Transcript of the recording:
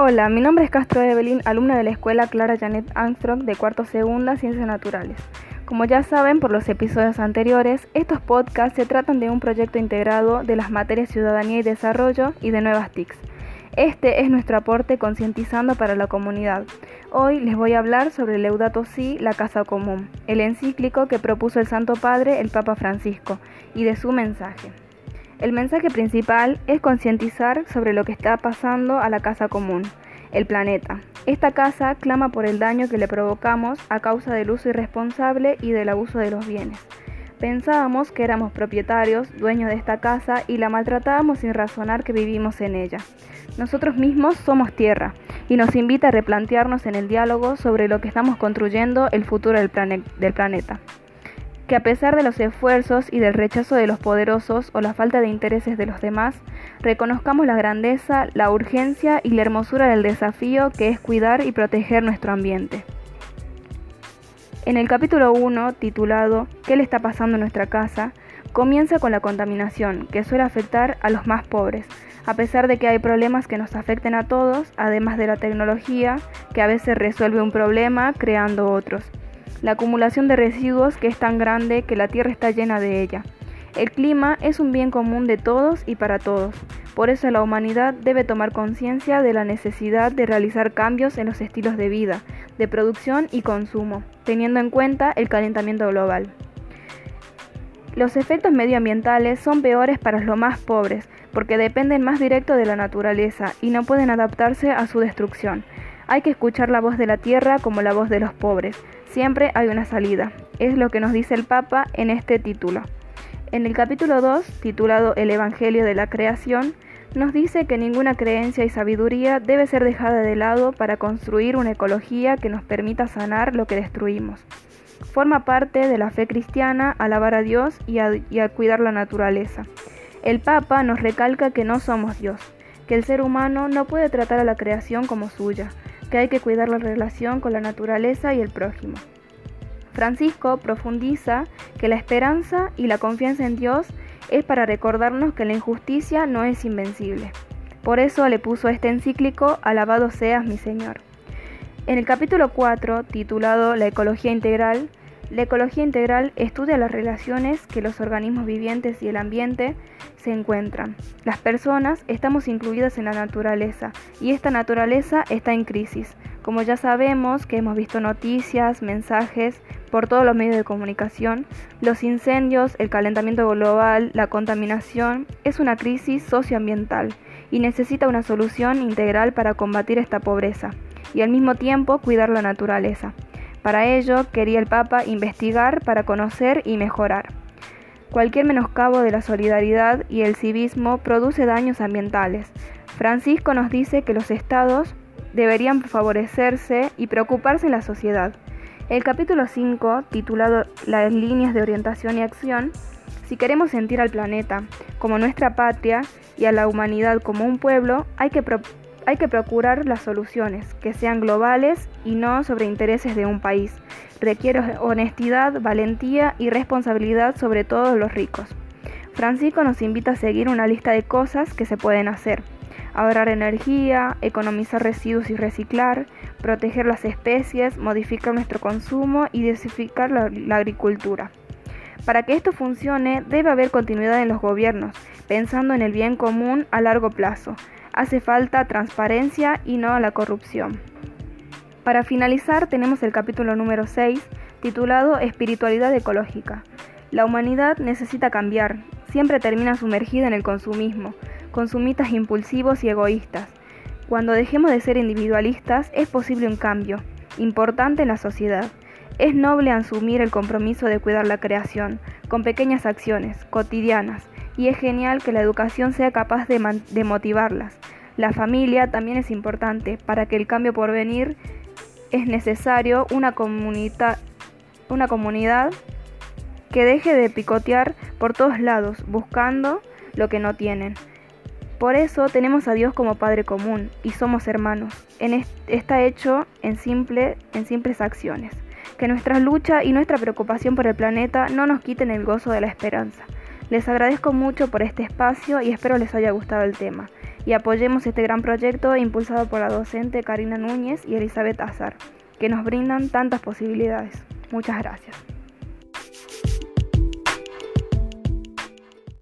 Hola, mi nombre es Castro Evelyn, alumna de la escuela Clara Janet Armstrong de cuarto segunda Ciencias Naturales. Como ya saben por los episodios anteriores, estos podcasts se tratan de un proyecto integrado de las materias Ciudadanía y Desarrollo y de nuevas TICs. Este es nuestro aporte concientizando para la comunidad. Hoy les voy a hablar sobre Laudato Si, la Casa Común, el encíclico que propuso el Santo Padre, el Papa Francisco, y de su mensaje. El mensaje principal es concientizar sobre lo que está pasando a la casa común, el planeta. Esta casa clama por el daño que le provocamos a causa del uso irresponsable y del abuso de los bienes. Pensábamos que éramos propietarios, dueños de esta casa y la maltratábamos sin razonar que vivimos en ella. Nosotros mismos somos tierra y nos invita a replantearnos en el diálogo sobre lo que estamos construyendo el futuro del, del planeta que a pesar de los esfuerzos y del rechazo de los poderosos o la falta de intereses de los demás, reconozcamos la grandeza, la urgencia y la hermosura del desafío que es cuidar y proteger nuestro ambiente. En el capítulo 1, titulado ¿Qué le está pasando a nuestra casa?, comienza con la contaminación, que suele afectar a los más pobres, a pesar de que hay problemas que nos afecten a todos, además de la tecnología, que a veces resuelve un problema creando otros la acumulación de residuos que es tan grande que la Tierra está llena de ella. El clima es un bien común de todos y para todos. Por eso la humanidad debe tomar conciencia de la necesidad de realizar cambios en los estilos de vida, de producción y consumo, teniendo en cuenta el calentamiento global. Los efectos medioambientales son peores para los más pobres, porque dependen más directo de la naturaleza y no pueden adaptarse a su destrucción. Hay que escuchar la voz de la tierra como la voz de los pobres. Siempre hay una salida. Es lo que nos dice el Papa en este título. En el capítulo 2, titulado El Evangelio de la Creación, nos dice que ninguna creencia y sabiduría debe ser dejada de lado para construir una ecología que nos permita sanar lo que destruimos. Forma parte de la fe cristiana alabar a Dios y a, cuidar la naturaleza. El Papa nos recalca que no somos Dios, que el ser humano no puede tratar a la creación como suya, que hay que cuidar la relación con la naturaleza y el prójimo. Francisco profundiza que la esperanza y la confianza en Dios es para recordarnos que la injusticia no es invencible. Por eso le puso este encíclico Alabado seas mi Señor. En el capítulo 4, titulado La ecología integral, la ecología integral estudia las relaciones que los organismos vivientes y el ambiente se encuentran. Las personas estamos incluidas en la naturaleza y esta naturaleza está en crisis. Como ya sabemos que hemos visto noticias, mensajes por todos los medios de comunicación, los incendios, el calentamiento global, la contaminación es una crisis socioambiental y necesita una solución integral para combatir esta pobreza y al mismo tiempo cuidar la naturaleza. Para ello quería el Papa investigar para conocer y mejorar. Cualquier menoscabo de la solidaridad y el civismo produce daños ambientales. Francisco nos dice que los estados deberían favorecerse y preocuparse en la sociedad. El capítulo 5, titulado Las líneas de orientación y acción, si queremos sentir al planeta como nuestra patria y a la humanidad como un pueblo, hay que hay que procurar las soluciones, que sean globales y no sobre intereses de un país. Requiere honestidad, valentía y responsabilidad sobre todos los ricos. Francisco nos invita a seguir una lista de cosas que se pueden hacer. Ahorrar energía, economizar residuos y reciclar, proteger las especies, modificar nuestro consumo y diversificar la, la agricultura. Para que esto funcione debe haber continuidad en los gobiernos, pensando en el bien común a largo plazo, Hace falta transparencia y no a la corrupción. Para finalizar tenemos el capítulo número 6 titulado Espiritualidad ecológica. La humanidad necesita cambiar, siempre termina sumergida en el consumismo, consumistas impulsivos y egoístas. Cuando dejemos de ser individualistas es posible un cambio, importante en la sociedad. Es noble asumir el compromiso de cuidar la creación, con pequeñas acciones, cotidianas, y es genial que la educación sea capaz de, motivarlas. La familia también es importante. Para que el cambio por venir es necesario una, una comunidad que deje de picotear por todos lados, buscando lo que no tienen. Por eso tenemos a Dios como Padre común y somos hermanos. Está hecho en, simple, en simples acciones. Que nuestra lucha y nuestra preocupación por el planeta no nos quiten el gozo de la esperanza. Les agradezco mucho por este espacio y espero les haya gustado el tema y apoyemos este gran proyecto impulsado por la docente Karina Núñez y Elizabeth Azar, que nos brindan tantas posibilidades. Muchas gracias.